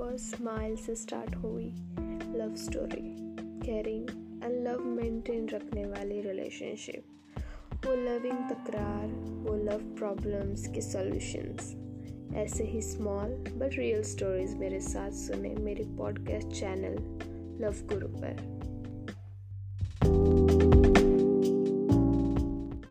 Smile से start हुई love story caring and love maintain रखने वाली रिलेशनशिप वो लविंग तकरार, वो लव प्रॉब्लम्स के सॉल्यूशंस ऐसे ही स्मॉल बट रियल स्टोरीज मेरे साथ सुने मेरे पॉडकास्ट चैनल लव गुरु पर।